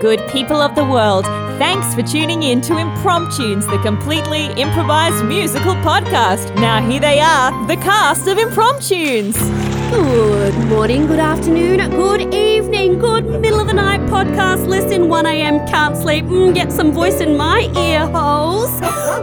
Good people of the world, thanks for tuning in to Impromptunes, the completely improvised musical podcast. Now, here they are, the cast of Impromptunes. Good morning, good afternoon, good evening, good middle of the night podcast. Listen, 1 a.m. can't sleep. Mm, get some voice in my ear holes.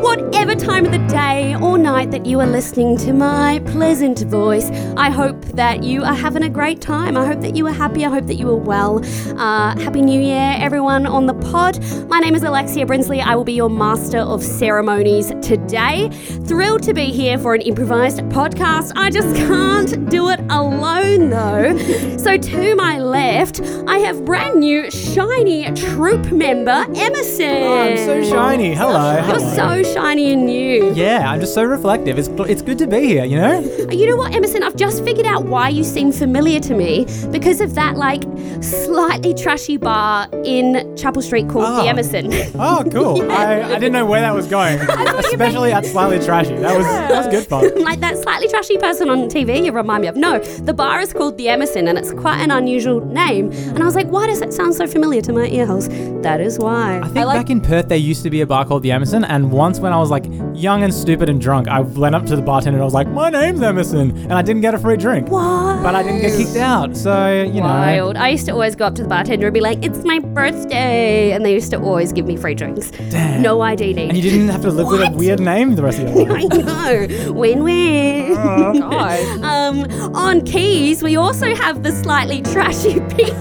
Whatever time of the day or night that you are listening to my pleasant voice, I hope that you are having a great time. I hope that you are happy. I hope that you are well. Uh, happy New Year, everyone on the pod. My name is Alexia Brinsley. I will be your master of ceremonies today. Thrilled to be here for an improvised podcast. I just can't do it alone though. So to my left, I have brand new shiny troop member Emerson. Oh, I'm so shiny. Hello. You're hello. so shiny and new. Yeah, I'm just so reflective. It's it's good to be here, you know? Uh, you know what, Emerson? I've just figured out why you seem familiar to me because of that like slightly trashy bar in Chapel Street called the Oh. Emerson. Oh, cool. I, I didn't know where that was going, especially at slightly trashy. That was that was good fun. like that slightly trashy person on TV you remind me of. No, the bar is called the Emerson and it's quite an unusual name. And I was like, why does that sound so familiar to my ear holes? That is why. I think back in Perth there used to be a bar called the Emerson, and once when I was like young and stupid and drunk, I went up to the bartender and I was like, "My name's Emerson," and I didn't get a free drink. What? But I didn't get kicked out, so you know. Wild. I used to always go up to the bartender and be like, it's my birthday. And they used to always give me free drinks. Damn. No ID needed. And you didn't have to live with a weird name the rest of your life. I know. Win win. God. Um, on keys, we also have the slightly trashy Pinky.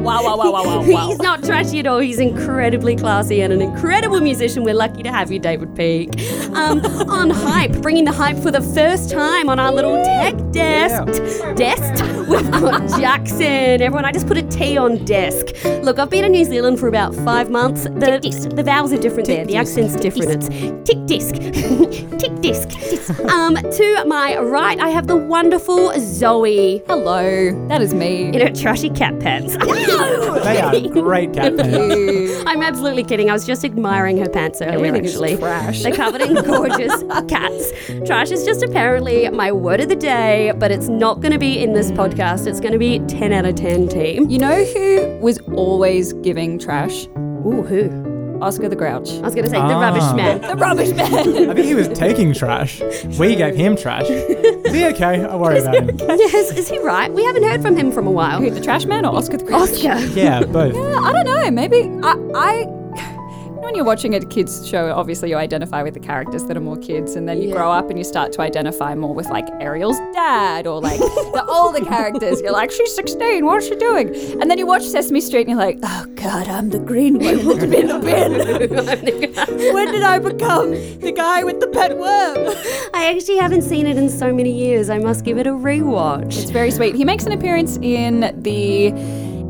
Wow, wow, wow, wow, wow, wow. He's not trashy at all. He's incredibly classy and an incredible musician. We're lucky to have you, David Peake. Um, on hype, bringing the hype for the first time on our little tech desk. Desk. We've got Jackson. Everyone, I just put a T on desk. Look, I've been in New Zealand for about five months. The, the vowels are different there. The accent's different. It's tick disc. tick disc. Um, to my right, I have the wonderful Zoe Hello, that is me. in her trashy cat pants. They are great cat pants. I'm absolutely kidding. I was just admiring her pants earlier, Everything actually. trash. They're covered in gorgeous cats. Trash is just apparently my word of the day, but it's not going to be in this podcast. It's going to be 10 out of 10 team. You know who was always giving trash? Ooh, who? Oscar the Grouch. I was going to say the Ah. rubbish man. The rubbish man. I think he was taking trash. We gave him trash. Is he okay? I worry about him. yes, is he right? We haven't heard from him from a while. Who, the trash man or Oscar the Grouch? Oscar. Yeah, both. Yeah, I don't know. Maybe I. I when you're watching a kids show, obviously you identify with the characters that are more kids, and then you Yeah. grow up and you start to identify more with like Ariel's dad or like the older characters. You're like, she's 16. What's she doing? And then you watch Sesame Street and you're like, oh god, I'm the green one in the bin. when did I become the guy with the pet worm? I actually haven't seen it in so many years. I must give it a rewatch. It's very sweet. He makes an appearance in the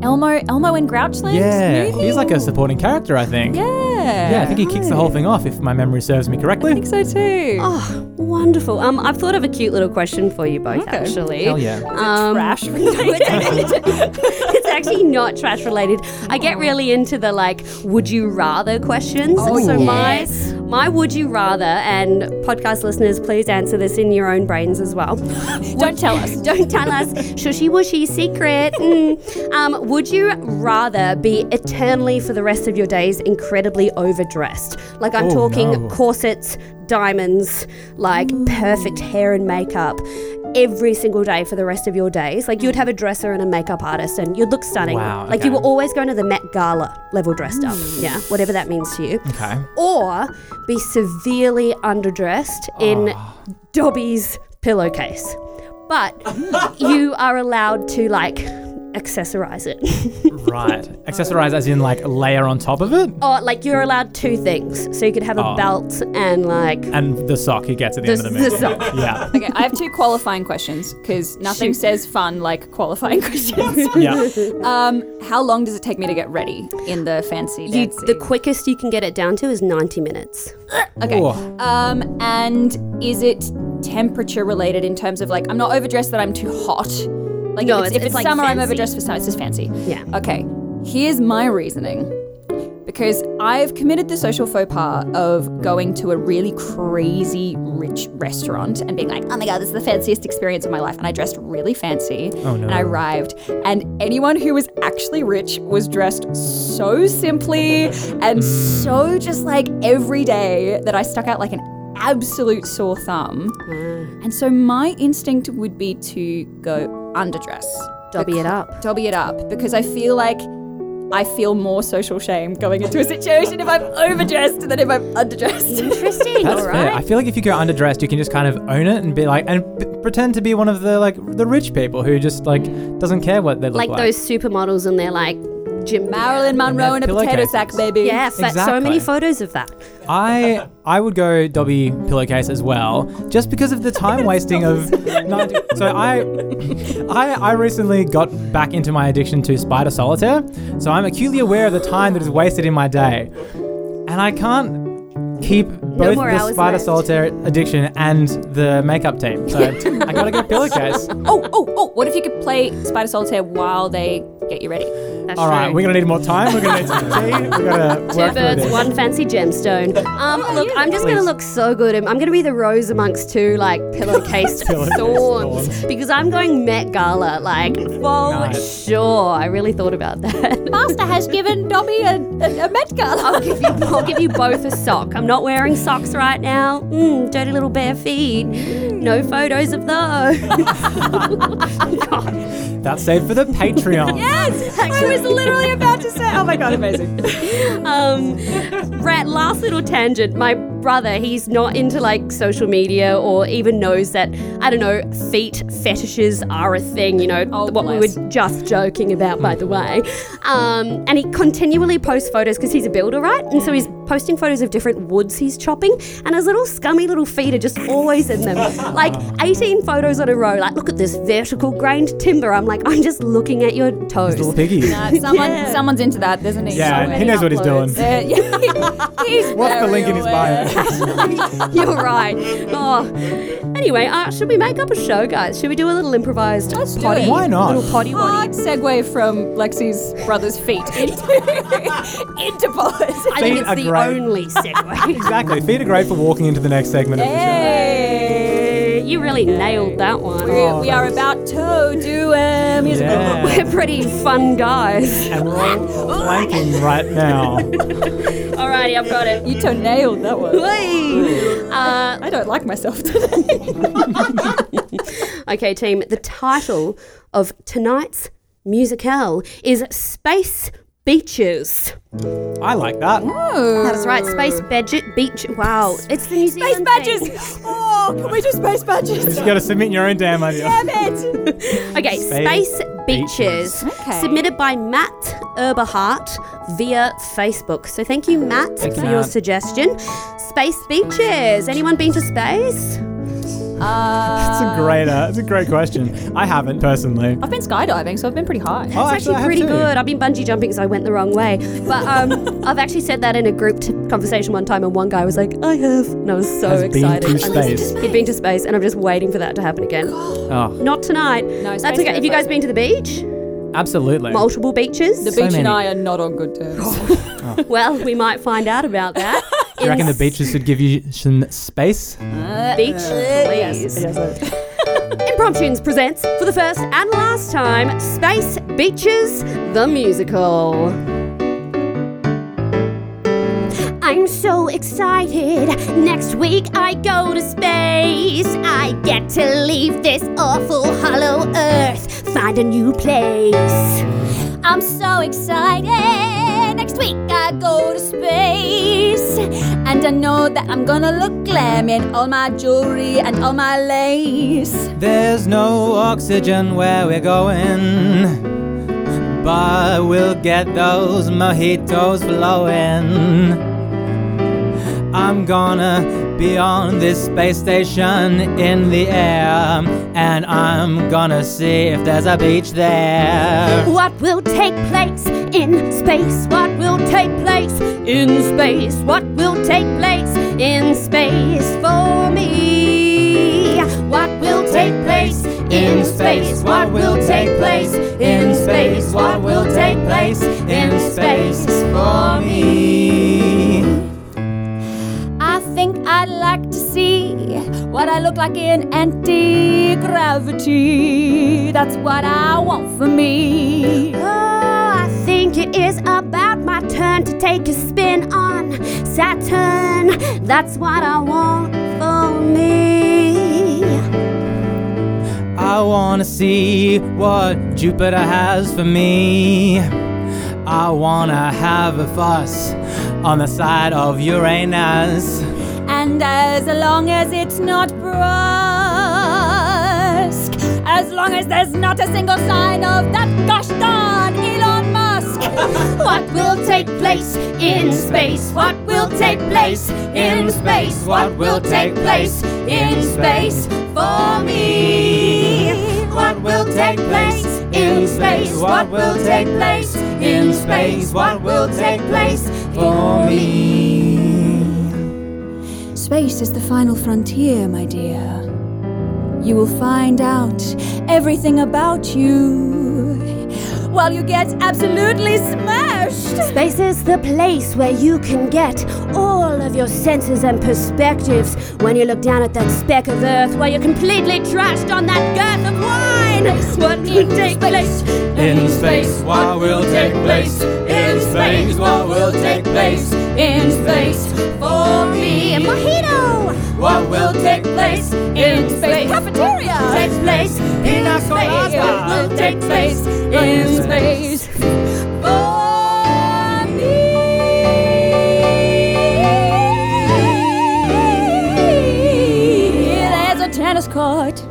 Elmo, Elmo and Grouchland Yeah, movie. he's like a supporting character, I think. Yeah. Yeah, I think he kicks the whole thing off, if my memory serves me correctly. I think so too. Oh, wonderful. Um, I've thought of a cute little question for you both, Okay. actually. Hell yeah. Um, Trash. it's actually not trash related. I get really into the like, would you rather questions. Oh, so yes. my my would you rather, and podcast listeners, please answer this in your own brains as well. Don't tell us. Don't tell us. Shushy wushy secret. Mm. Um, would you rather be eternally for the rest of your days incredibly overdressed? Like I'm Oh, talking no. corsets, diamonds, like perfect hair and makeup. Every single day for the rest of your days. Like you'd mm. have a dresser and a makeup artist and you'd look stunning. Wow, Like you were always going to the Met Gala level dressed up. Mm. Yeah, whatever that means to you. Okay. Or be severely underdressed in oh. Dobby's pillowcase. But you are allowed to like accessorize it. Right. Accessorize as in like layer on top of it? or like you're allowed two things. So you could have a Oh. belt and like And the sock he gets at the, the, end of the movie. the movie. sock. Yeah. Okay, I have two qualifying questions because nothing Shoot. says fun like qualifying questions. Yeah. um, how long does it take me to get ready in the fancy You, dancy? the quickest you can get it down to is 90 minutes. okay. Ooh. Um, and is it temperature related in terms of like I'm not overdressed that I'm too hot. Like No, if it's, it's- if it's, it's like, summer, I'm overdressed for summer. It's just fancy. Yeah. Okay, here's my reasoning. Because I've committed the social faux pas of going to a really crazy rich restaurant and being like, oh my god, this is the fanciest experience of my life. And I dressed really fancy. Oh, no. And I arrived, and anyone who was actually rich was dressed so simply and so just like every day that I stuck out like an absolute sore thumb. Mm. And so my instinct would be to go underdress. Dobby it up. Dobby it up because I feel like I feel more social shame going into a situation if I'm overdressed than if I'm underdressed. Interesting. That's all fair. I feel like if you go underdressed, you can just kind of own it and be like, and p- pretend to be one of the like the rich people who just like doesn't care what they look like like. those supermodels and they're like gym Marilyn Monroe in a potato pillowcases. sack, baby. Yeah, fa- so many photos of that. I I would go Dobby pillowcase as well, just because of the time wasting of. No, so I, I I recently got back into my addiction to spider solitaire, so I'm acutely aware of the time that is wasted in my day, and I can't keep both more the hours spider left. solitaire addiction and the makeup team. So I gotta go pillowcase. Oh, oh, oh. What if you could play Spider Solitaire while they get you ready? That's All right, true. we're gonna need more time. We're gonna need some tea. We gotta Two work through birds, this. one fancy gemstone. Um, look, I'm just gonna look so good. I'm, I'm gonna be the rose amongst two like pillowcased Pillowcased thorns thorns. because I'm going Met Gala, like for Nice. sure. I really thought about that. Master has given Dobby a, a, a Met Gala. I'll give you, I'll give you both a sock. I'm not wearing socks right now. Mm, dirty little bare feet. No photos of those. That's saved for the Patreon. Yes, I was literally about to say. Oh my god, amazing. um, Rat, last little tangent. My brother, he's not into like social media or even knows that, I don't know, feet fetishes are a thing, you know, Oh, what we were just joking about, by the way. Um, and he continually posts photos because he's a builder, right? And so he's posting photos of different woods he's chopping, and his little scummy little feet are just always in them. Like 18 photos on a row, like, look at this vertical grained timber. I'm like, I'm just looking at your toes. Little piggy. Uh, someone, Yeah. someone's into that. There's a need. Yeah, somewhere. he knows what he's doing. Uh, yeah, he's What's the very link in his bio? You're right. Oh. Anyway, uh, should we make up a show, guys? Should we do a little improvised Let's do potty? it. Why not? little potty Hard waddy. segue from Lexi's brother's feet into into pods. I think Feet it's are the great. only segue. Exactly. Feet are great for walking into the next segment of the show. Hey, you really nailed that one. we, Oh, we are thanks. about to do a musical. Yeah. We're pretty fun guys. And we're all planking right now. Alrighty, I've got it. You two nailed that one. Uh, I don't like myself today. okay, team. The title of tonight's musicale is Space Beaches. I like that. Oh. That's right, Space Budget Beach. Wow, it's the New Space Zealand badges! thing. Oh, can we do space badges? You gotta submit your own damn idea. Damn it! Okay, Space Space, Beaches. Okay. Submitted by Matt Eberhart via Facebook. So thank you, Matt, Thank you, for your Matt. suggestion. Space Beaches. Anyone been to space? Uh, It's a great, uh, it's a great question. I haven't personally. I've been skydiving, so I've been pretty high. Oh, It's actually, actually I have pretty too. good. I've been bungee jumping, so I went the wrong way. But um, I've actually said that in a group t- conversation one time, and one guy was like, "I have," and I was so Has been excited. to I'm just- space. He'd been to space, and I'm just waiting for that to happen again. Oh, Not tonight. No, That's okay. Have you guys terrifies been to the beach? absolutely. Multiple beaches. The So beach and many. I are not on good terms. well, we might find out about that. Do you reckon the beaches should give you some space? Uh, Beach, please. Impromptunes presents for the first and last time Space Beaches the musical. I'm so excited. Next week I go to space. I get to leave this awful hollow earth, find a new place. I'm so excited. Next week I go to space. and I know that I'm gonna look glam in all my jewelry and all my lace. There's no oxygen where we're going, but we'll get those mojitos flowing. I'm gonna be on this space station in the air, and I'm gonna see if there's a beach there. What will take place in space? What will take place in space? What will take place in space for me? What will take place in space? What will take place in space? What will take place in space for me? I think I'd like to see what I look like in anti gravity. That's what I want for me. Oh, I think it is about my turn to take a spin on Saturn. That's what I want for me. I wanna see what Jupiter has for me. I wanna have a fuss on the side of Uranus. And as long as it's not brusque, as long as there's not a single sign of that gosh darn Elon Musk. What will take place in space? What will take place in space? What will take place in space for me? What will take place in space? What will take place in space? What will take place for me? Space is the final frontier, my dear. You will find out everything about you while you get absolutely smashed. Space is the place where you can get all of your senses and perspectives when you look down at that speck of Earth while you're completely trashed on that girth of wine. What will take place In space, what will take place? in space? What will take place in space for me? What will take place in space? Cafeteria! Takes place in Pina space. What will take place in space for me? There's a tennis court.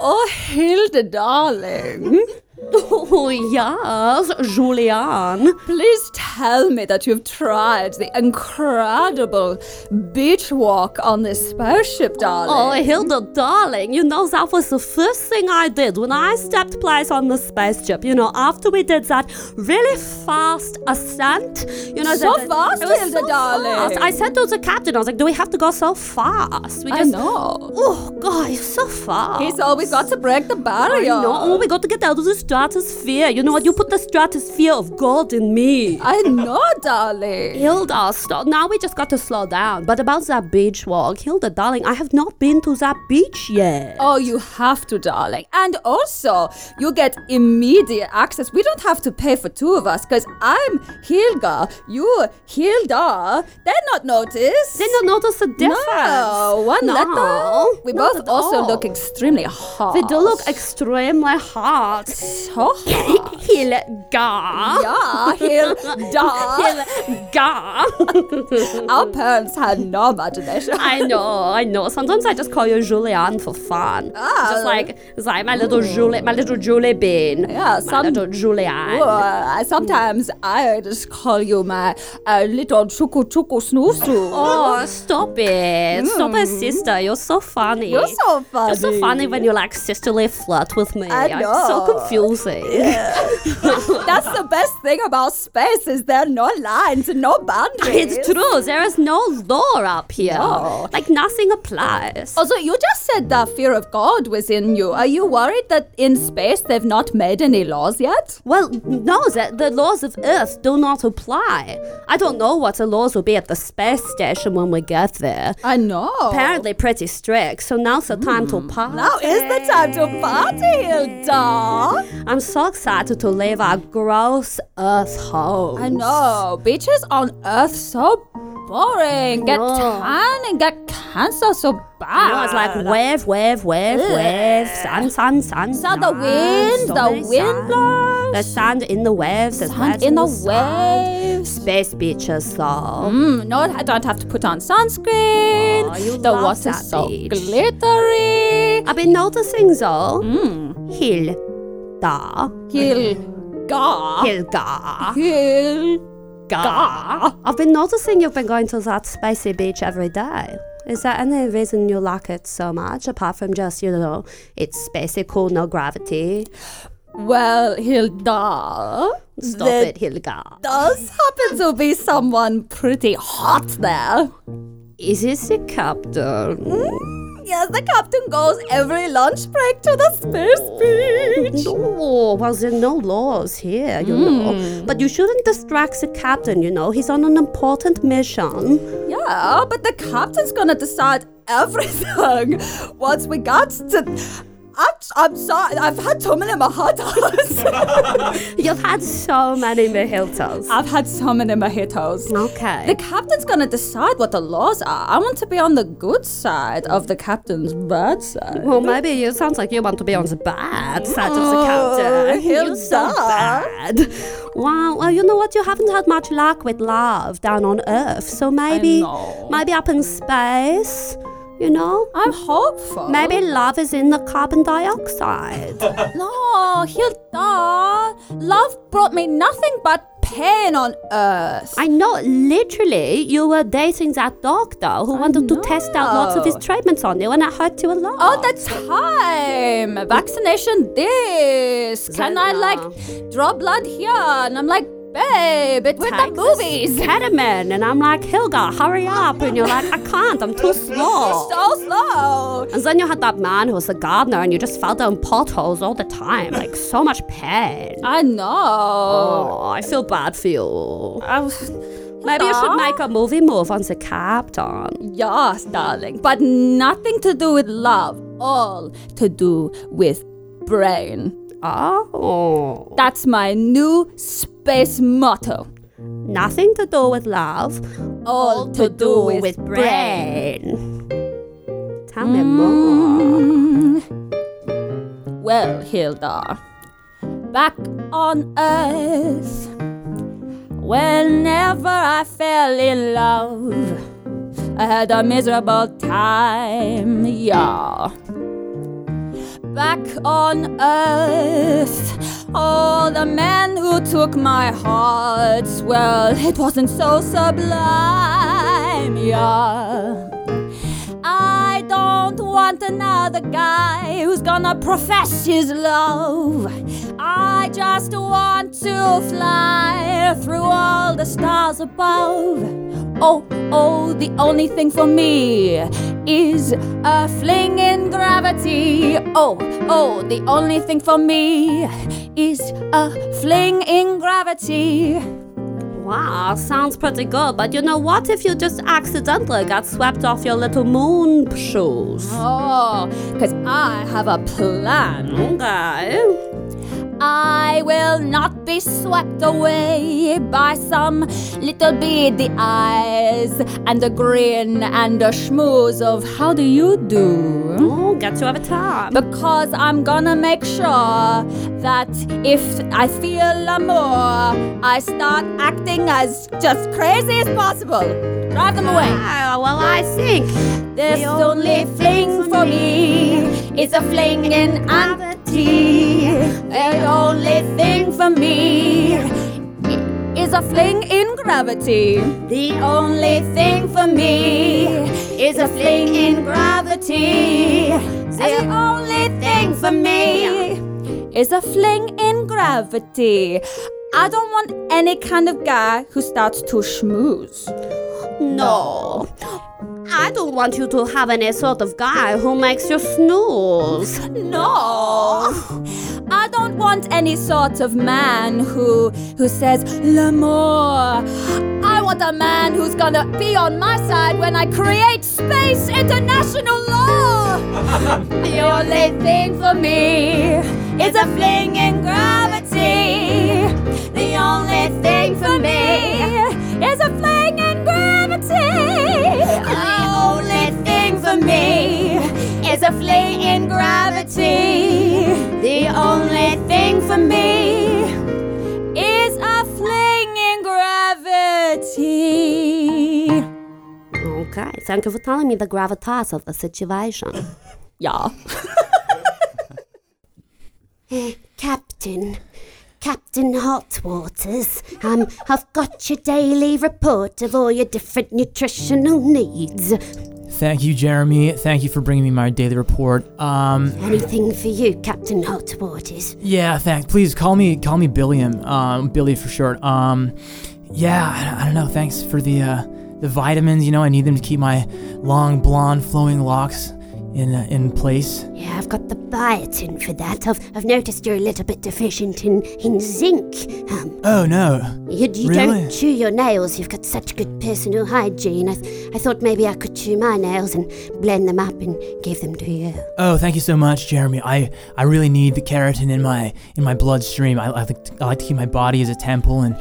Oh, Hilda, darling. Oh, yes, Julian. Please tell me that you've tried the incredible beach walk on this spaceship, darling. Oh, Hilda, darling, you know that was the first thing I did when I stepped place on the spaceship. You know, after we did that really fast ascent, you know, So the- fast, Hilda, so darling. fast. I said to the captain, I was like, "Do we have to go so fast?" We I know. Oh God, you're so fast. He's always got to break the I barrier. know. Oh, we got to get out of the stratosphere. You know what? You put the stratosphere of gold in me. I know, darling. Hilda, stop. Now we just got to slow down. But about that beach walk, Hilda, darling, I have not been to that beach yet. Oh, you have to, darling. And also, you get immediate access. We don't have to pay for two of us because I'm Hilda, you Hilda. They're not noticed. Did not notice the difference. No, one No, little. We both also all. look extremely hot. They do look extremely hot. Hilda. yeah, Hilda. Hilda. Our parents had no imagination. I know, I know. Sometimes I just call you Julianne for fun. Ah. Just like, it's like my little Julie, my little Julie bean. Yeah, my little Julianne. Uh, sometimes I just call you my uh, little chuku chuku snoozu. Oh, stop it. Stop it, sister. You're so funny. You're so funny. You're so funny when you like sisterly flirt with me. I'm so know. confusing. That's the best thing about space is there are no lines and no boundaries. It's true. There is no law up here. No. Like nothing applies. Also, you just said the fear of God was in you. Are you worried that in space they've not made any laws yet? Well, no, the, the laws of Earth do not apply. I don't know what the laws will be at the space station when we get there. I know. Apparently pretty strict, so now's the time to hmm. party. Now is the time to party, Hilda. I'm so excited to leave our gross Earth home. I know. Beaches on Earth so boring. Get know. tan and get cancer so bad. You know, it's like wave, wave, wave, wave, sun, sun, sun. So the wind, so the wind blows. The sand in the waves, there's Sand in the sand. waves. Space beaches, though. Mm, no, I don't have to put on sunscreen. Oh, the water's so glittery. I've been noticing, though. Mm. Hilda. Hilda. Hilda. Hilda. Hilda. I've been noticing you've been going to that spicy beach every day. Is there any reason you like it so much, apart from just, you know, it's spacey cool, no gravity? Well, Hilda. Stop it, Hilda. does happen to be someone pretty hot there. Is this the captain? Hmm? Yes, the captain goes every lunch break to the space beach. No, well, there are no laws here, you know. Hmm. But you shouldn't distract the captain, you know. He's on an important mission. Yeah, but the captain's gonna decide everything once we got to. I'm, I'm sorry, I've had too many mojitos. You've had so many mojitos. I've had so many mojitos. Okay. The captain's gonna decide what the laws are. I want to be on the good side of the captain's bad side. well, maybe it sounds like you want to be on the bad side of the Oh, captain. You're so bad. Wow. Well, you know what? You haven't had much luck with love down on Earth, so maybe, know. maybe up in space. You know. I'm hopeful. Maybe love is in the carbon dioxide. No, Hilda. Love brought me nothing but pain on Earth. I know, literally, you were dating that doctor who wanted to test out lots of his treatments on you, and it hurt you a lot. All the time. Vaccination this. Can I like draw blood here? And I'm like, babe, it's the Take movies. this and I'm like, Hilda, hurry up, and you're like, I can't, I'm too slow. So slow. And then you had that man who was a gardener, and you just fell down potholes all the time, like so much pain. I know. Oh, I feel bad for you. I was- Maybe you should make a movie move on the captain. Yes, darling. But nothing to do with love. All to do with brain. Oh, That's my new space motto. nothing to do with love, All to do with, brain. Tell me more. Mm. Well, Hilda, back on Earth, whenever I fell in love, I had a miserable time, yeah. Back on Earth, all the men who took my heart, well, it wasn't so sublime, yeah. I don't want another guy who's gonna profess his love. I just want to fly through all the stars above. Oh, oh, the only thing for me is a fling in gravity. Oh, oh, the only thing for me is a fling in gravity. Wow, sounds pretty good, but you know what if you just accidentally got swept off your little moon shoes? Oh, because I have a plan. Okay. I will not be swept away by some little beady eyes and a grin and a schmooze of how do you do? Oh, get you every time. Because I'm gonna make sure that if I feel amour, I start acting as just crazy as possible. Drive them away. Ah, well, I think This The only fling for me is a fling in The only thing for me is a fling in gravity. The only thing for me is a fling in gravity. The only thing for me is a fling in gravity. I don't want any kind of guy who starts to schmooze. no. I don't want you to have any sort of guy who makes you snooze. No. I don't want any sort of man who who says l'amour. I want a man who's gonna be on my side when I create space international law. the only thing for me is a fling in gravity. The only thing for me is a fling in gravity. Me is a fling in gravity. The only thing for me is a fling in gravity. Okay, thank you for telling me the gravitas of the situation. Yeah. Eh, Captain, Captain Hotwaters, um, I've got your daily report of all your different nutritional needs. Thank you, Jeremy. Thank you for bringing me my daily report. Um, Anything for you, Captain Hotwaters? yeah, thanks. Please call me call me Billiam. Um, Billy for short. Um, yeah, I, I don't know. Thanks for the uh, the vitamins. You know, I need them to keep my long blonde flowing locks in uh, in place. Yeah, I've got the biotin for that. I've, I've noticed you're a little bit deficient in, in zinc. Um, Oh no. you you Really? don't chew your nails. You've got such good personal hygiene. I, th- I thought maybe I could chew my nails and blend them up and give them to you. Oh, thank you so much, Jeremy. I, I really need the keratin in my in my bloodstream. I, I, like to, I like to keep my body as a temple, and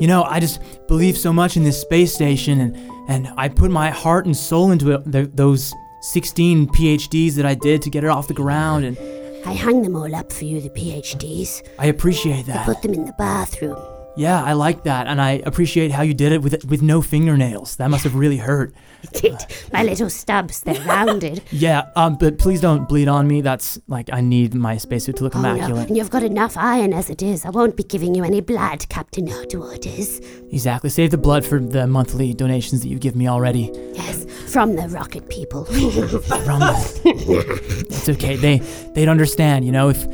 you know, I just believe so much in this space station, and and I put my heart and soul into it, th those 16 PhDs that I did to get it off the ground, and I hung them all up for you, the PhDs. I appreciate that. I Put them in the bathroom. Yeah, I like that, and I appreciate how you did it with with no fingernails. That must have really hurt. It did. My little stubs, they're rounded. Yeah, um, but please don't bleed on me. That's like I need my spacesuit to look Oh, no. immaculate. And you've got enough iron as it is. I won't be giving you any blood, Captain Hardwaters. Exactly. Save the blood for the monthly donations that you give me already. Yes, from the rocket people. From the, it's okay. They they'd understand. You know, if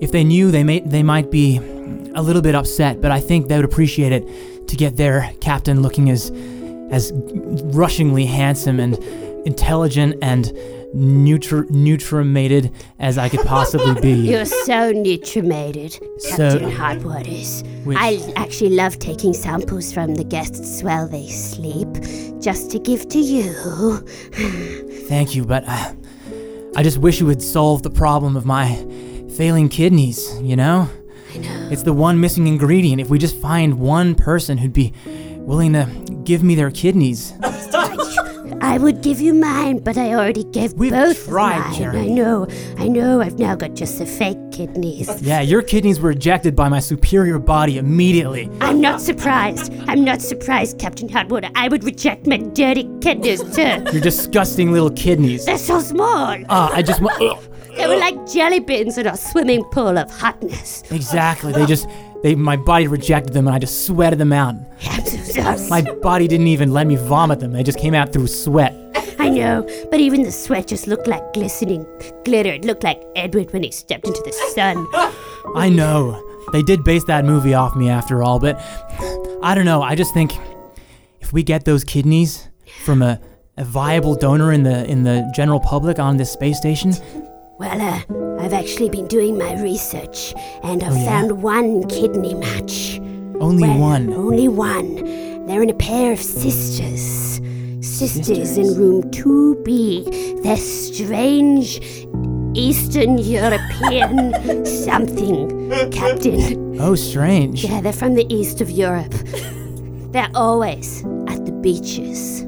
if they knew, they may they might be a little bit upset, but I think they would appreciate it to get their captain looking as as rushingly handsome and intelligent and nutri- nutrimated as I could possibly be. You're so nutrimated, So- Captain Hardwaters. Which- I actually love taking samples from the guests while they sleep, just to give to you. Thank you, but uh, I just wish you would solve the problem of my failing kidneys, you know? I know. It's the one missing ingredient. If we just find one person who'd be willing to give me their kidneys. I would give you mine, but I already gave We've both tried, of mine. Jerry. I know, I know. I've now got just the fake kidneys. Yeah, your kidneys were ejected by my superior body immediately. I'm not surprised. I'm not surprised, Captain Hardwater. I would reject my dirty kidneys too. Your disgusting little kidneys. They're so small. Ah, I just want. They were like jelly beans in a swimming pool of hotness. Exactly. They just. They, my body rejected them and I just sweated them out. I'm so sorry. My body didn't even let me vomit them. They just came out through sweat. I know, but even the sweat just looked like glistening glitter. It looked like Edward when he stepped into the sun. I know. They did base that movie off me after all, but I don't know. I just think if we get those kidneys from a, a viable donor in the in the general public on this space station, Well, uh, I've actually been doing my research, and I've Oh, yeah? found one kidney match. only Well, one. Only one. They're in a pair of sisters. Sisters, in room 2B. They're strange Eastern European something, Captain. Oh, strange. Yeah, they're from the east of Europe. They're always at the beaches.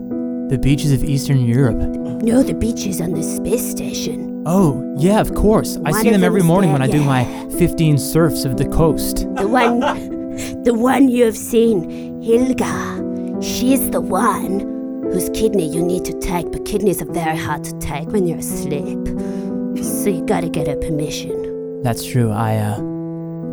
The beaches of Eastern Europe. No, the beaches on the space station. Oh, yeah, of course. I see them every morning there, when I do my 15 surfs of the coast. The one, the one you have seen, Hilga. She's the one whose kidney you need to take, but kidneys are very hard to take when you're asleep. So you gotta get her permission. That's true. I uh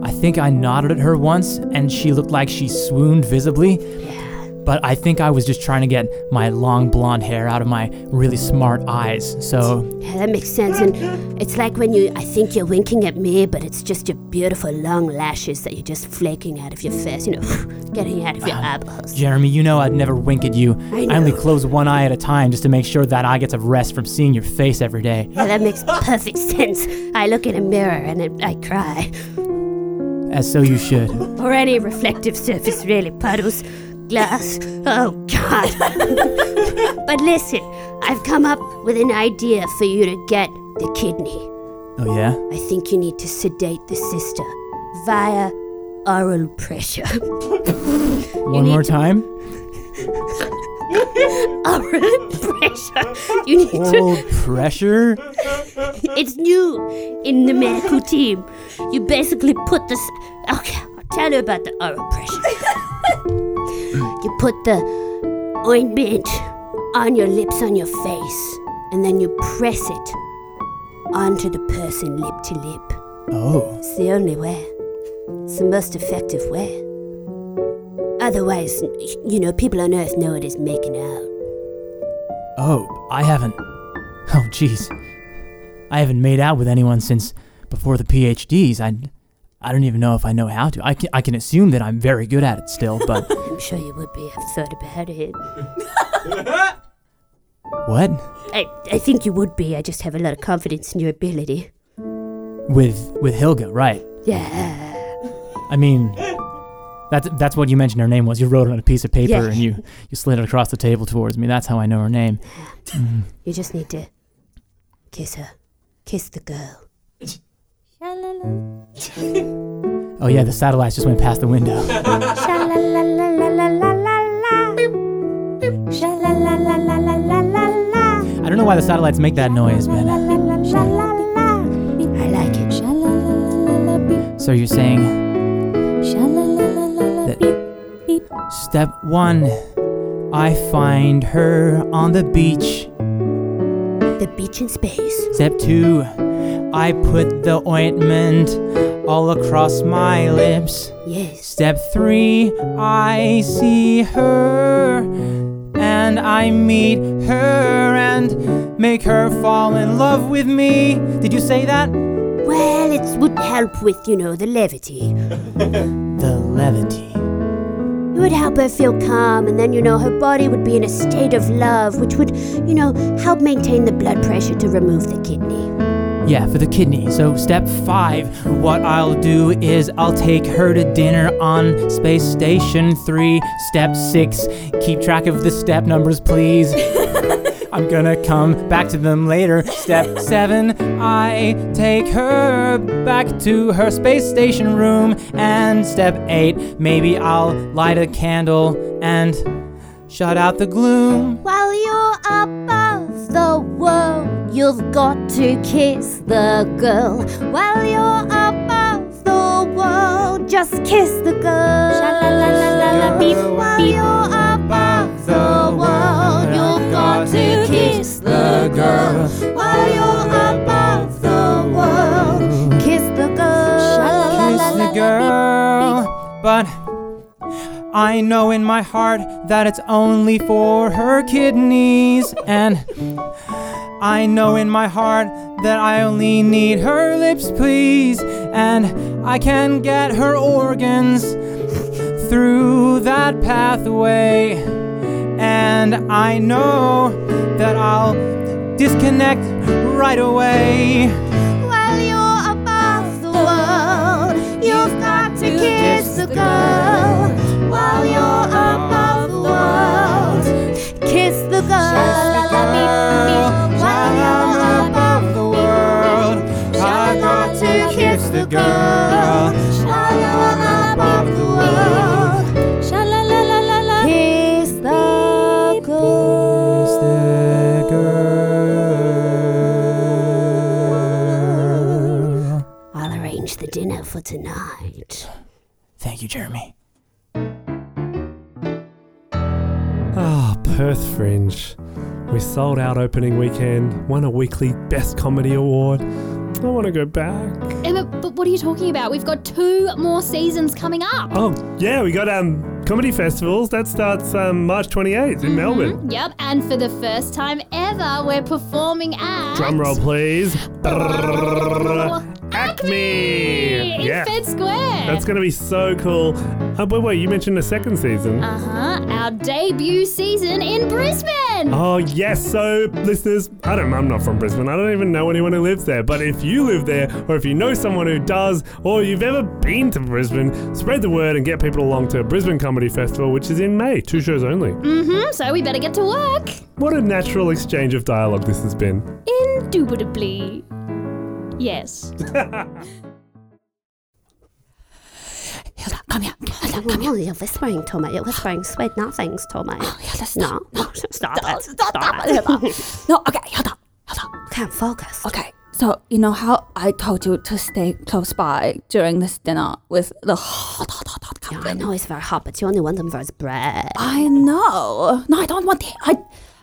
I think I nodded at her once and she looked like she swooned visibly, Yeah. But I think I was just trying to get my long blonde hair out of my really smart eyes. So, Yeah, that makes sense. And it's like when you, I think you're winking at me, but it's just your beautiful long lashes that you're just flaking out of your face, you know, getting out of your uh, eyeballs. Jeremy, you know I'd never wink at you. I I only close one eye at a time just to make sure that eye gets a rest from seeing your face every day. Yeah, that makes perfect sense. I look in a mirror and it, I cry. As so you should. Or any reflective surface, really. Puddles, glass. Oh, God. but listen, I've come up with an idea for you to get the kidney. Oh yeah? I think you need to sedate the sister via oral pressure. One more time? oral pressure. You need to. Oral pressure? It's new in the medical team. You basically put this. Okay, I'll tell you about the oral pressure. Put the ointment on your lips, on your face, and then you press it onto the person lip to lip. Oh. It's the only way. It's the most effective way. Otherwise, you know, people on Earth know it is making out. Oh, I haven't. Oh, jeez. I haven't made out with anyone since before the PhDs. I, I don't even know if I know how to. I can, I can assume that I'm very good at it still, but I'm sure you would be. I've thought about it. What? I, I think you would be. I just have a lot of confidence in your ability. With with Hilga, right? Yeah. I mean, that's that's what you mentioned her name was. You wrote it on a piece of paper Yeah. and you you slid it across the table towards me. That's how I know her name. Mm. You just need to kiss her. Kiss the girl. Oh yeah, the satellites just went past the window. I don't know why the satellites make that noise, but I like it. so you're saying that step one, I find her on the beach. The beach in space. Step two, I put the ointment all across my lips. Yes. Step three, I see her and I meet her and make her fall in love with me. Did you say that? Well, it would help with, you know, the levity. The levity. It would help her feel calm, and then, you know, her body would be in a state of love, which would, you know, help maintain the blood pressure to remove the kidney. Yeah, for the kidney. So, step five, what I'll do is I'll take her to dinner on Space Station 3. Step six, keep track of the step numbers, please. I'm gonna come back to them later. Step seven, I take her back to her space station room. And step eight, maybe I'll light a candle and shut out the gloom. While you're above the world, you've got to kiss the girl. While you're above the world, just kiss the girl. While you're above the world, you've got to kiss the girl. While you're above the world, kiss the girl. kiss the girl. But I know in my heart that it's only for her kidneys. And I know in my heart that I only need her lips, please. And I can get her organs through that pathway. And I know that I'll disconnect right away. While you're above the world, you've got to kiss the girl. While you're above the world, kiss the girl. Tonight. Thank you, Jeremy. Ah, Perth Fringe. We sold out opening weekend, won a weekly Best Comedy Award. I want to go back. Emma, but what are you talking about? We've got two more seasons coming up. Oh, yeah, we got um comedy festivals. That starts um, March 28th in Melbourne. Yep, and for the first time ever, we're performing at Drum roll, please. Oh, ACMI! in Yeah. Fed Square. That's going to be so cool. Uh, wait, wait, you mentioned the second season. uh huh. Our debut season in Brisbane. Oh yes, so listeners, I don't I'm not from Brisbane. I don't even know anyone who lives there. But if you live there or if you know someone who does or you've ever been to Brisbane, spread the word and get people along to Brisbane Comedy Festival, which is in May, two shows only. Mm-hmm. So we better get to work. What a natural exchange of dialogue this has been. Indubitably. Yes. Hilda, come here. Hilda, come here. Oh, you're whispering, Tommy. You're whispering sweet nothings, Tommy. Hilda, stop. No, stop it. Stop, Stop it, it. Hilda. No, okay, Hilda. Hilda. Can't focus. Okay, so you know how I told you to stay close by during this dinner with the hot, hot, hot, hot Yeah, I captain? know it's very hot, but you only want them for his bread. I know. No, I don't want it. I,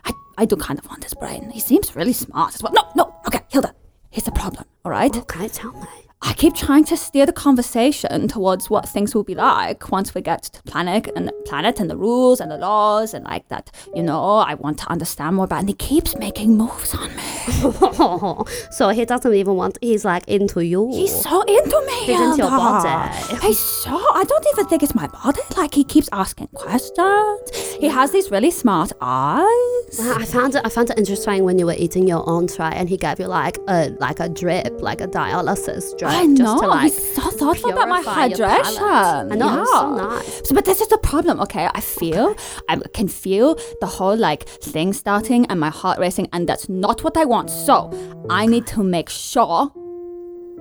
I, I do kind of want his brain. He seems really smart as well. No, no. Okay, Hilda. Here's a problem. All right. Okay, tell me. I keep trying to steer the conversation towards what things will be like once we get to planet and the planet and the rules and the laws and like that. You know, I want to understand more about. And he keeps making moves on me. so he doesn't even want, he's like into you. He's so into me. He's into your body. He's so. I don't even think it's my body. Like he keeps asking questions. He has these really smart eyes. I found it. I found it interesting when you were eating your entree, and he gave you like a like a drip, like a dialysis drip, I just know. to like. He's so thoughtful about my hydration. I know. Yeah. So nice. So, but this is the problem, okay? I feel, I can feel the whole like thing starting and my heart racing, and that's not what I want. So, I need to make sure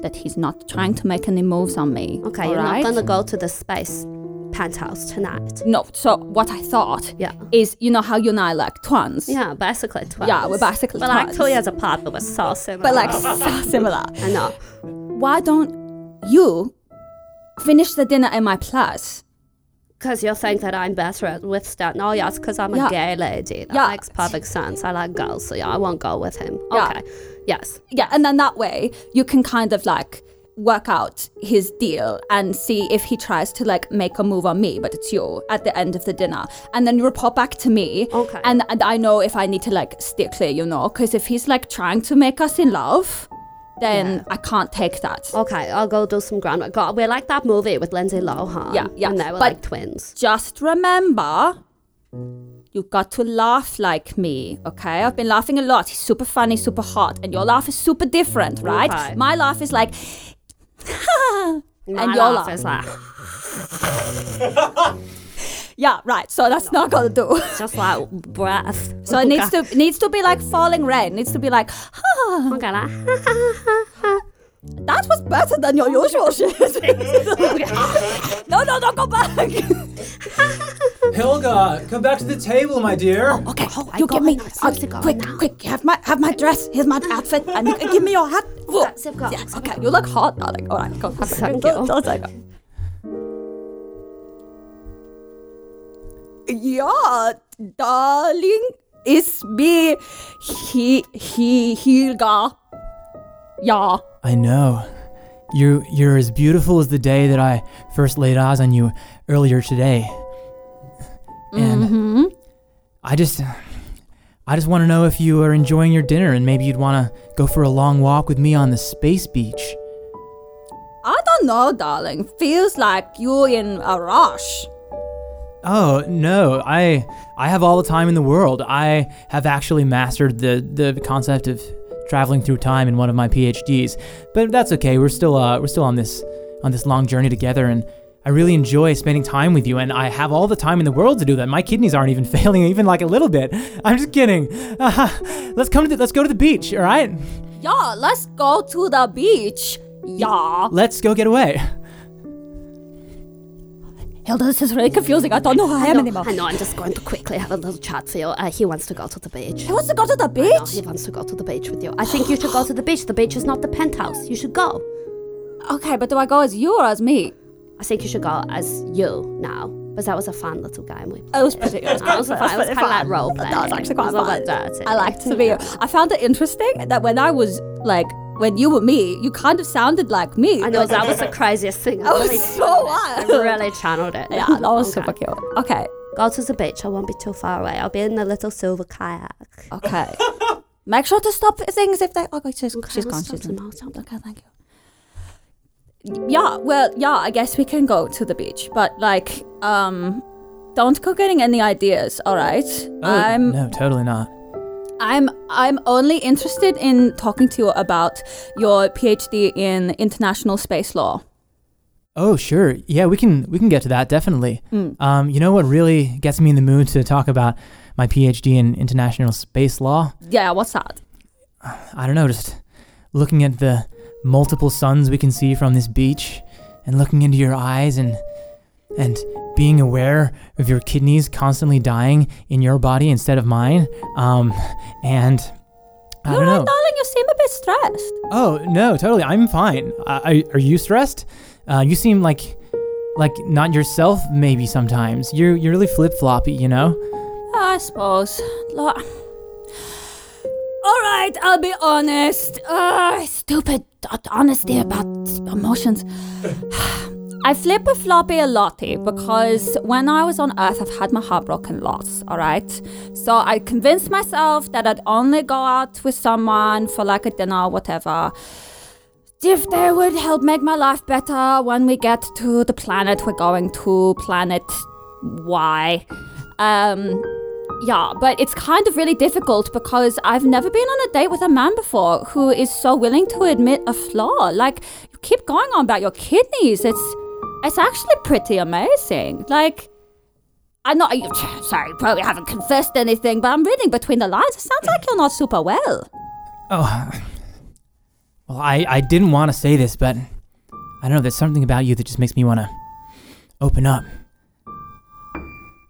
that he's not trying to make any moves on me. Okay, you're alright? not gonna go to the space penthouse tonight. No, so what I thought Yeah. is, you know how you and I like twins? Yeah, basically twins. Yeah, we're basically But like twins. two years apart, but we're so similar. But like so similar. I know. Why don't you finish the dinner in my place? Because you think that I'm better at withstand. No, yes, because I'm a Yeah. gay lady. That Yeah. makes perfect sense. I like girls, so yeah, I won't go with him. Yeah. Okay. Yes. Yeah, and then that way you can kind of like work out his deal and see if he tries to like make a move on me, but it's you at the end of the dinner. And then you report back to me. Okay. And, and I know if I need to like steer clear, you know, because if he's like trying to make us in love, then I can't take that. Okay, I'll go do some groundwork. God, we're like that movie with Lindsay Lohan. Yeah, yeah, And they were but- like twins. Just remember, you got to laugh like me, okay? I've been laughing a lot. He's super funny, super hot, and your laugh is super different, right? Okay. My laugh is like, My and your laugh laugh. is like yeah, right. So that's not gonna do. just like breath. So it needs to needs to be like falling rain. It needs to be like, Okay, like, that was better than your usual shit. no, no, don't go back. Hilga, come back to the table, my dear. Okay, I you got give me it now. uh, go quick, now. quick. Have my have my dress. Here's my outfit, and you, give me your hat. Whoa. zip. Yes, okay. You look hot, darling. All right, go. Thank you. Yeah, darling, it's me. He he Hilga. Yeah. I know. You you're as beautiful as the day that I first laid eyes on you earlier today. And mm-hmm. I just I just want to know if you are enjoying your dinner and maybe you'd want to go for a long walk with me on the space beach. I don't know, darling. Feels like you're in a rush. Oh, no. I I have all the time in the world. I have actually mastered the the concept of traveling through time in one of my PhDs. But that's okay. We're still uh we're still on this on this long journey together and I really enjoy spending time with you and I have all the time in the world to do that. My kidneys aren't even failing even like a little bit. I'm just kidding. let's come to the, let's go to the beach, all right? Yeah, let's go to the beach. Yeah. Let's go get away. Hilda, this is really confusing. I don't know who I am know, anymore. I know, I'm just going to quickly have a little chat for you. Uh, he wants to go to the beach. He wants to go to the No, he beach? wants to go to the beach with you. I think you should go to the beach. The beach is not the penthouse. You should go. Okay, but do I go as you or as me? I think you should go as you now. Because that was a fun little game we played. It was pretty. It was, That was fun. It was kind of like role playing. That was actually quite It was a fun. bit dirty. I liked to be you. I found it interesting that when I was like, when you were me, you kind of sounded like me. I know that was the craziest thing. I That was really so channeled it. wild. I really channeled it. Yeah, that was Okay. super cute. Okay, Go to the beach. I won't be too far away. I'll be in the little silver kayak. okay. Make sure to stop things if they. Okay, she's, she's I'll gone. stop She's them, gone. I'll stop. Okay, thank you. Yeah, well, yeah, I guess we can go to the beach, but like, um, don't go getting any ideas, all right? I'm no, totally not. I'm I'm only interested in talking to you about your PhD in international space law. Oh, sure. Yeah, we can we can get to that definitely. Um, you know what really gets me in the mood to talk about my PhD in international space law? Yeah, what's that? I don't know, just looking at the multiple suns we can see from this beach and looking into your eyes and and being aware of your kidneys constantly dying in your body instead of mine. Um, and I You're don't right, know. darling. You seem a bit stressed. Oh no, totally. I'm fine. Uh, are, are you stressed? Uh, you seem like like not yourself. Maybe sometimes you're you're really flip floppy. You know. I suppose. All right, I'll be honest. Uh, stupid honesty about emotions. I flip a floppy a lotty because when I was on Earth, I've had my heart broken lots, alright? So I convinced myself that I'd only go out with someone for like a dinner or whatever. If they would help make my life better when we get to the planet we're going to, planet Y. Um, yeah, but it's kind of really difficult because I've never been on a date with a man before who is so willing to admit a flaw. Like, you keep going on about your kidneys. It's it's actually pretty amazing. Like, I'm not sorry, probably haven't confessed anything, but I'm reading between the lines. It sounds like you're not super well. Oh, well, I, I didn't want to say this, but I don't know. There's something about you that just makes me want to open up.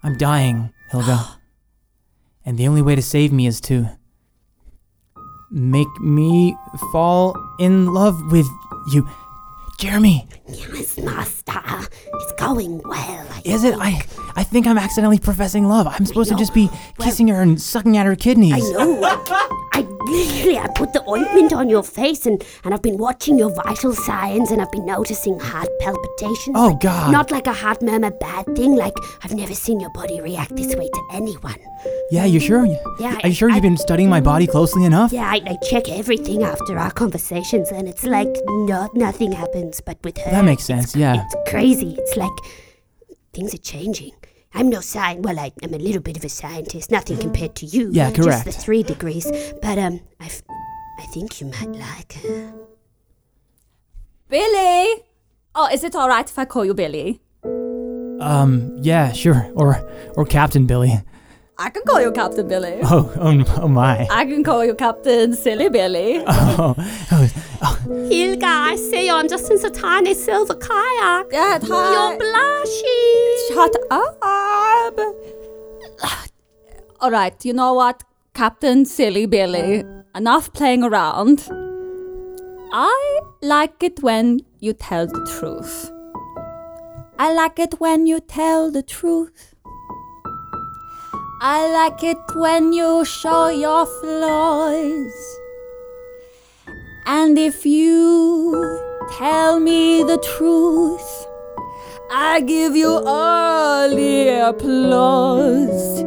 I'm dying, Hilda. and the only way to save me is to make me fall in love with you. Jeremy, Yes, master. It's going well. I is it? I I think I'm accidentally professing love. I'm supposed to just be kissing her and sucking at her kidneys. I know. I literally, I put the ointment on your face, and and I've been watching your vital signs, and I've been noticing heart palpitations. Oh, like, God. Not like a heart murmur bad thing. Like I've never seen your body react this way to anyone. Yeah, you sure? Yeah, Are you sure I- you've been studying my body closely enough? Yeah, I, I check everything after our conversations, and it's like not nothing happens. But with her, That makes it's- sense, yeah. it's crazy. It's like things are changing. I'm no science. Well, I, I'm a little bit of a scientist. Nothing compared to you. Yeah, correct. Just correct. the three degrees. But um, I, f- I think you might like her. Billy! Oh, is it alright if I call you Billy? Um, yeah, sure. Or or Captain Billy. I can call you Captain Billy. Oh, oh, oh my. I can call you Captain Silly Billy. Oh, oh, oh. Hilga, I see you're just in a tiny silver kayak. Yeah, hi. You're blushing. Shut up. All right, you know what, Captain Silly Billy? Enough playing around. I like it when you tell the truth. I like it when you tell the truth. I like it when you show your flaws. And if you tell me the truth, I give you all the applause.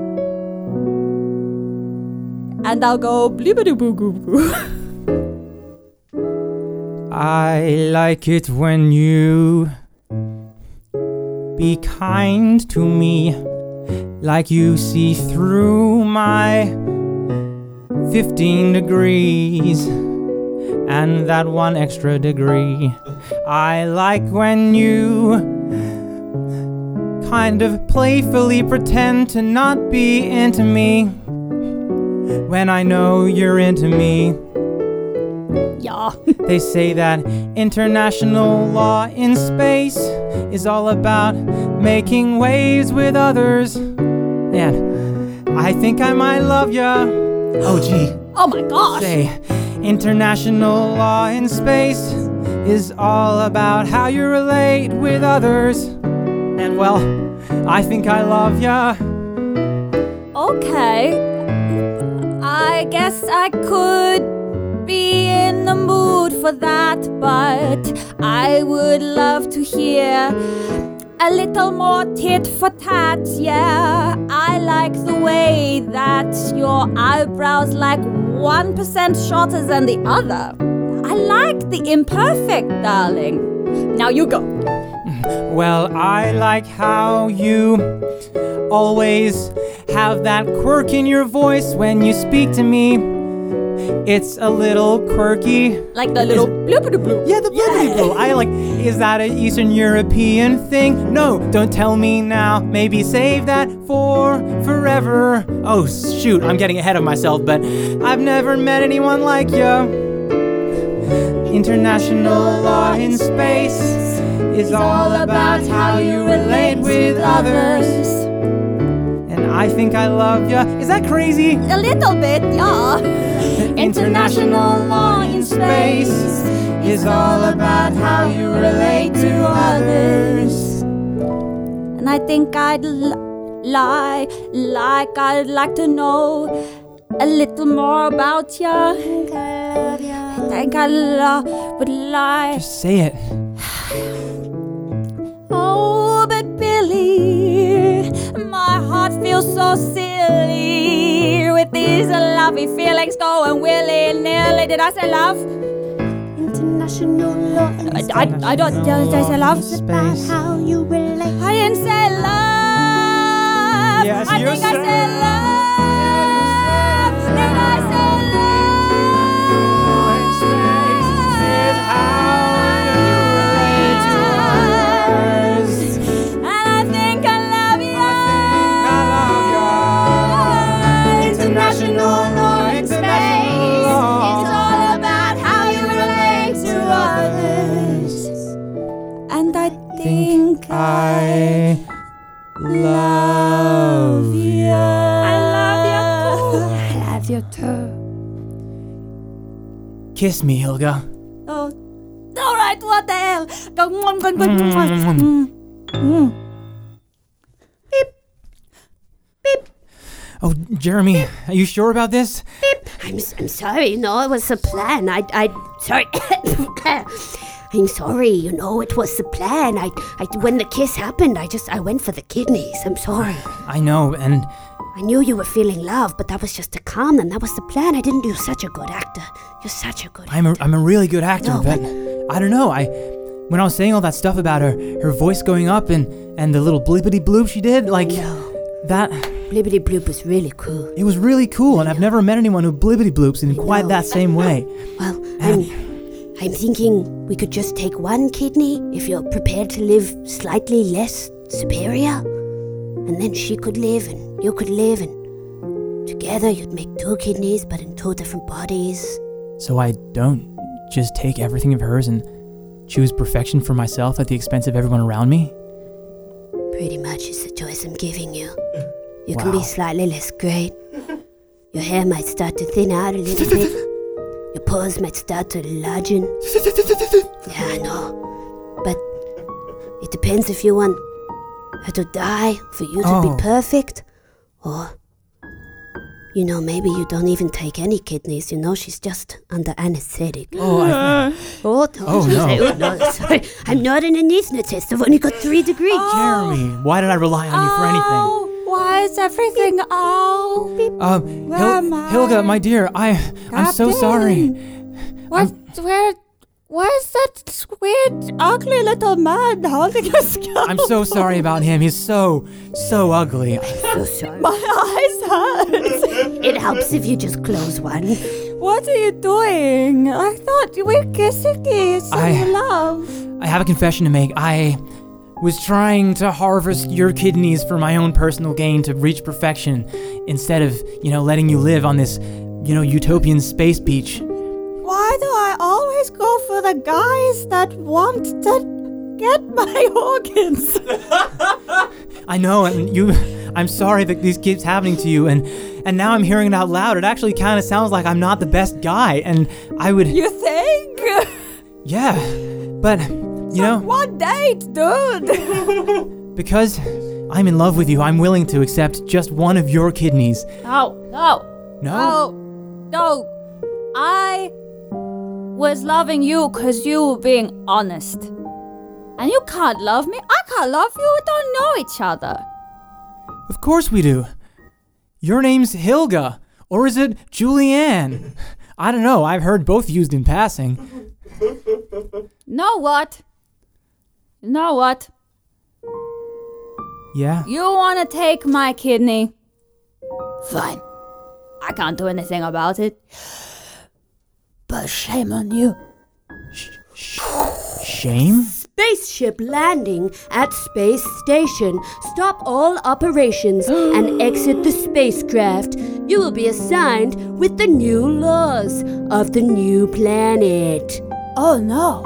And I'll go blibbity boo goo boo. I like it when you be kind to me, like you see through my 15 degrees and that one extra degree. I like when you kind of playfully pretend to not be into me when I know you're into me. yeah. They say that international law in space is all about making waves with others. And I think I might love ya. Oh, gee. Oh my gosh. Say, international law in space is all about how you relate with others. And well, I think I love ya. Okay. I guess I could be in the mood for that, but I would love to hear a little more tit for tat. Yeah, I like the way that your eyebrows like 1% shorter than the other. I like the imperfect, darling. Now you go. Well, I like how you always have that quirk in your voice when you speak to me. It's a little quirky. Like the little bloopity bloop. Yeah, the bloopity blue. I like. Is that an Eastern European thing? No, don't tell me now. Maybe save that for forever. Oh shoot, I'm getting ahead of myself. But I've never met anyone like you. International law in space is all about how you relate with others. And I think I love ya. Is that crazy? A little bit, yeah. International law in space is all about how you relate to others. And I think I'd lie, like I'd like to know a little more about ya. I think I lo- would lie. Just say it. Oh, but Billy, my heart feels so silly with these lovey feelings going willy nilly. Did I say love? International law I, I, I don't. Did I say love? Space. how you relate. I didn't say love. love. Yes, I you think I said- said love. Kiss me, Hilga. Oh, all right. What the hell? Go on. Mm. Mm. mm, mm, mm oh, Jeremy, are you sure about this? I'm, s- I'm sorry, no, it was the plan. I, I, sorry. I'm sorry, you know, it was the plan. I, I, when the kiss happened, I just, I went for the kidneys. I'm sorry. I know, and I knew you were feeling love, but that was just to calm them. That was the plan. I didn't. You're such a good actor. You're such a good. I'm a, I'm a really good actor, No, but I don't know. I when I was saying all that stuff about her her voice going up and and the little blippity bloop she did, like No, that, Blibbity Bloop was really cool. it was really cool. And I've never met anyone who blippity bloops in quite know. that same way. Well, I'm, I'm thinking we could just take one kidney if you're prepared to live slightly less superior, and then she could live and you could live, and together you'd make two kidneys, but in two different bodies. So I don't just take everything of hers and choose perfection for myself at the expense of everyone around me. Pretty much is the choice I'm giving you. You can be slightly less great. Your hair might start to thin out a little bit. Your pores might start to largen. Yeah, I know. But it depends if you want her to die for you to Oh. be perfect, or, you know, maybe you don't even take any kidneys. You know, she's just under anesthetic. Oh, I, oh, don't oh, no. Say, oh, no. Sorry, I'm not an anesthetist. I've only got three degrees. Jeremy, why did I rely on you for anything? Oh, why is everything oh? Um, Hil- am Hilga, my dear, I I'm so sorry. What? Where? Where's that weird, ugly little man holding a skull? I'm so sorry about him. He's so so ugly. So sorry. My eyes hurt. It helps if you just close one. What are you doing? I thought you were kissing kiss I- and love. I have a confession to make. I was trying to harvest your kidneys for my own personal gain to reach perfection instead of, you know, letting you live on this, you know, utopian space beach. Why do I always go for the guys that want to get my organs? I know, and you I'm sorry that this keeps happening to you and and now I'm hearing it out loud. It actually kind of sounds like I'm not the best guy and I would you think? yeah. But you know, One date, dude. because I'm in love with you, I'm willing to accept just one of your kidneys. No, no, No? no, no. I was loving you because you were being honest. And you can't love me. I can't love you. We don't know each other. Of course we do. Your name's Hilga, or is it Julianne? I don't know. I've heard both used in passing. Know what? You know what? Yeah. You want to take my kidney? Fine. I can't do anything about it. But shame on you. Shame? Spaceship landing at space station. Stop all operations and exit the spacecraft. You will be assigned with the new laws of the new planet. Oh no.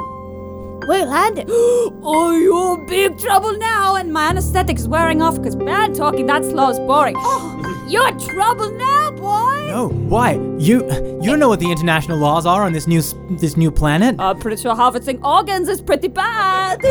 We landed. oh, you're in big trouble now, and my anesthetic's wearing off because bad talking that slow is boring. you're in trouble now, boy. No. Why? You you don't know what the international laws are on this new this new planet? I'm pretty sure harvesting organs is pretty bad.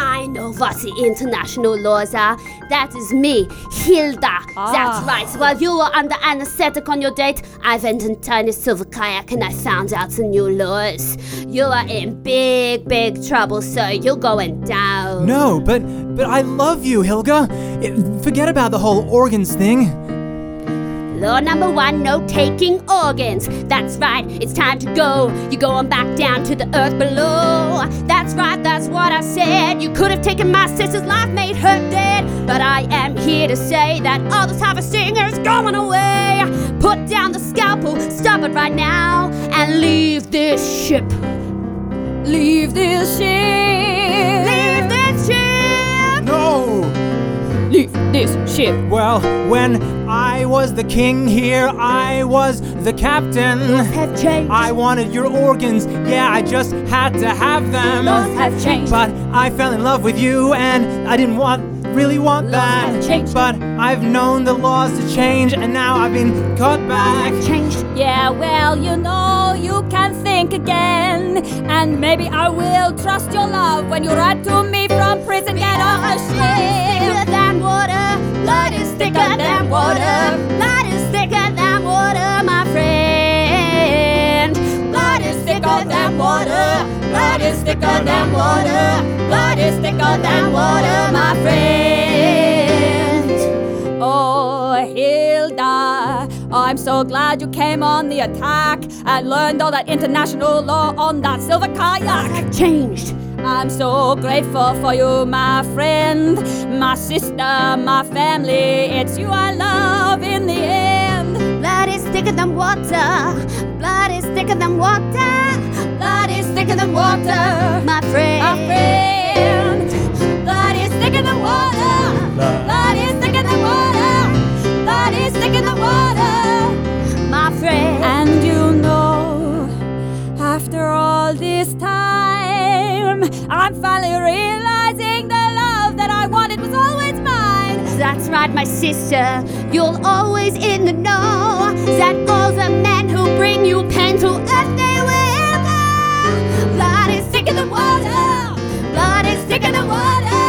I know what the international laws are. That is me, Hilda. That's ah. right. While you were under anesthetic on your date, I went in tiny silver kayak and I found out the new laws. You are in big, big trouble, sir. You're going down. No, but but I love you, Hilga. It- forget about the whole organs thing. Law number one, no taking organs. That's right, it's time to go. You're going back down to the earth below. That's right, that's what I said. You could have taken my sister's life, made her dead. But I am here to say that all this harvesting is going away. Put down the scalpel, stop it right now, and leave this ship. Leave this ship. Leave this ship! No! This ship. Well, when I was the king here, I was the captain. Have changed. I wanted your organs, yeah, I just had to have them. Laws have changed. But I fell in love with you, and I didn't want, really want that. have changed. But I've known the laws to change, and now I've been caught back. changed. Yeah, well, you know, you can think again. And maybe I will trust your love when you write to me from prison. Get off the Thicker than water, blood is thicker than water, blood is thicker than water, my friend. Blood is thicker than water, blood is thicker than water, blood is thicker than water, my friend. I'm so glad you came on the attack and learned all that international law on that silver kayak. I've changed. I'm so grateful for you, my friend, my sister, my family. It's you I love in the end. Blood is thicker than water, blood is thicker than water, blood is thicker than water, my friend. My friend, blood is thicker than water. Blood is thicker than water. Blood is thicker than water. My. And you know, after all this time, I'm finally realizing the love that I wanted was always mine. That's right, my sister. You'll always in the know that all the men who bring you pain to earth they will go. Blood is thicker than water. Blood is thicker than water.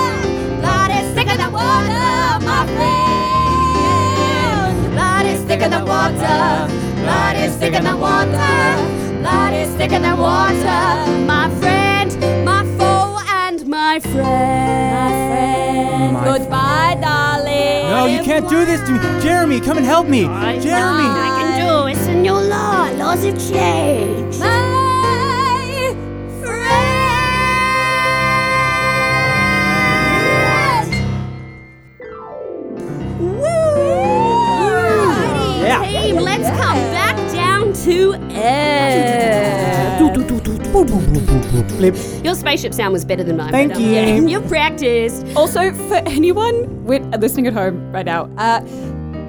Blood is thicker than water, my friend. Blood is thicker than water. Blood is thicker than water. Blood is thicker than water, my friend, my foe, and my friend. My friend, My goodbye, darling. No, you can't do this to me. Jeremy, come and help me. Jeremy. I can do it's a new law. Laws have changed. My to earth. Your spaceship sound was better than mine. Thank you. Yeah, you practiced. Also, for anyone with, listening at home right now, uh,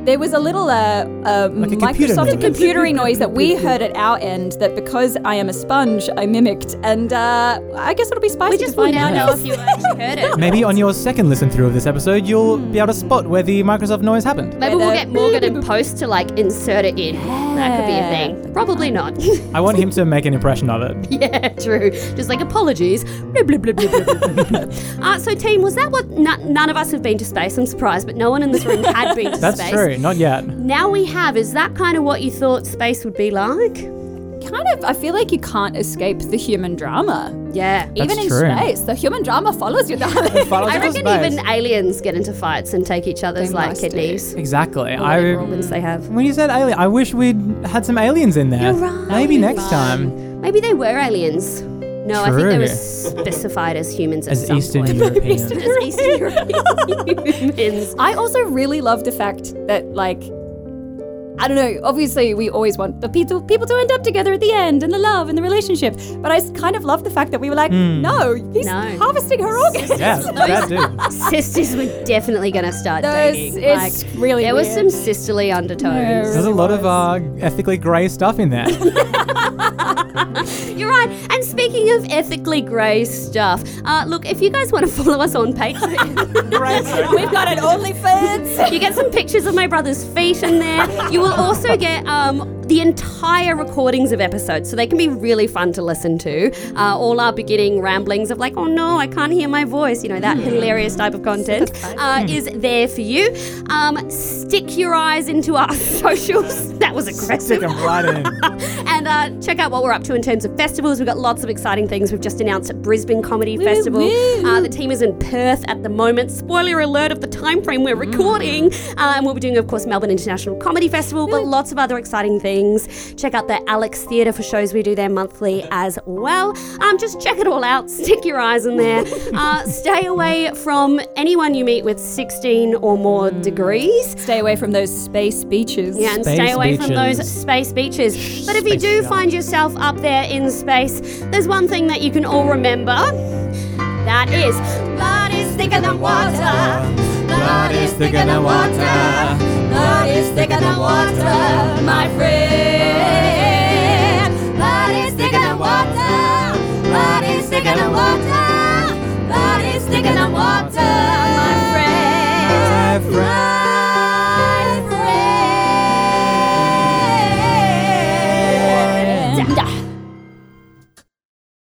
there was a little uh, uh, Like a computer Microsoft noise. computery noise that we heard at our end that because I am a sponge, I mimicked. And uh, I guess it'll be spicy We just will find now out. know if you actually heard it. Maybe on your second listen through of this episode, you'll be able to spot where the Microsoft noise happened. Maybe we'll get Morgan and Post to like insert it in. That could be a thing. Probably not. I want him to make an impression of it. yeah, true. Just like apologies. Uh, so, team, was that what n- none of us have been to space? I'm surprised, but no one in this room had been to That's space. true. Not yet. Now we have. Is that kind of what you thought space would be like? Kind of, I feel like you can't escape the human drama. Yeah. Even in true. space, the human drama follows you, darling. Follows I us to reckon space. even aliens get into fights and take each other's They like must do. kidneys. Exactly. Or whatever I. organs they have. When you said alien, I wish we'd had some aliens in there. You're right. Maybe next fun. time. Maybe they were aliens. No, I think they True. were specified as humans at As some Eastern point. Europeans. as Eastern European humans. I also really love the fact that, like, I don't know. Obviously, we always want the people people to end up together at the end, and the love and the relationship. But I kind of love the fact that we were like, no, he's No. harvesting her organs. Yeah, that dude. Sisters were definitely going to start Those- dating. it's like, really there was some sisterly undertones. There's a lot of uh, ethically grey stuff in there. You're right. And speaking of ethically grey stuff, uh, look, if you guys want to follow us on Patreon, We've got an OnlyFans. you get some pictures of my brother's feet in there. You will also get um, the entire recordings of episodes, so they can be really fun to listen to. Uh, all our beginning ramblings of like, oh no, I can't hear my voice, you know, that hilarious type of content uh, is there for you. Um, stick your eyes into our socials. That was aggressive. Stick 'em right in. and uh, check out what we're up to in terms of festivals. We've got lots of exciting things. We've just announced at Brisbane Comedy Festival. Uh, the team is in Perth at the moment. Spoiler alert of the time frame we're recording. Uh, and we'll be doing, of course, Melbourne International Comedy Festival, but lots of other exciting things. Check out the Alex Theatre for shows we do there monthly as well. Um, just check it all out. Stick your eyes in there. Uh, stay away from anyone you meet with 16 or more degrees. Stay away from those space beaches. Yeah, and Space stay away from those space beaches. But if you do junk. find yourself up there in space, there's one thing that you can all remember. That is, blood is thicker than water. Blood is thicker than water. Blood is thicker than water, my friend. Blood is thicker than water. Blood is thicker than water.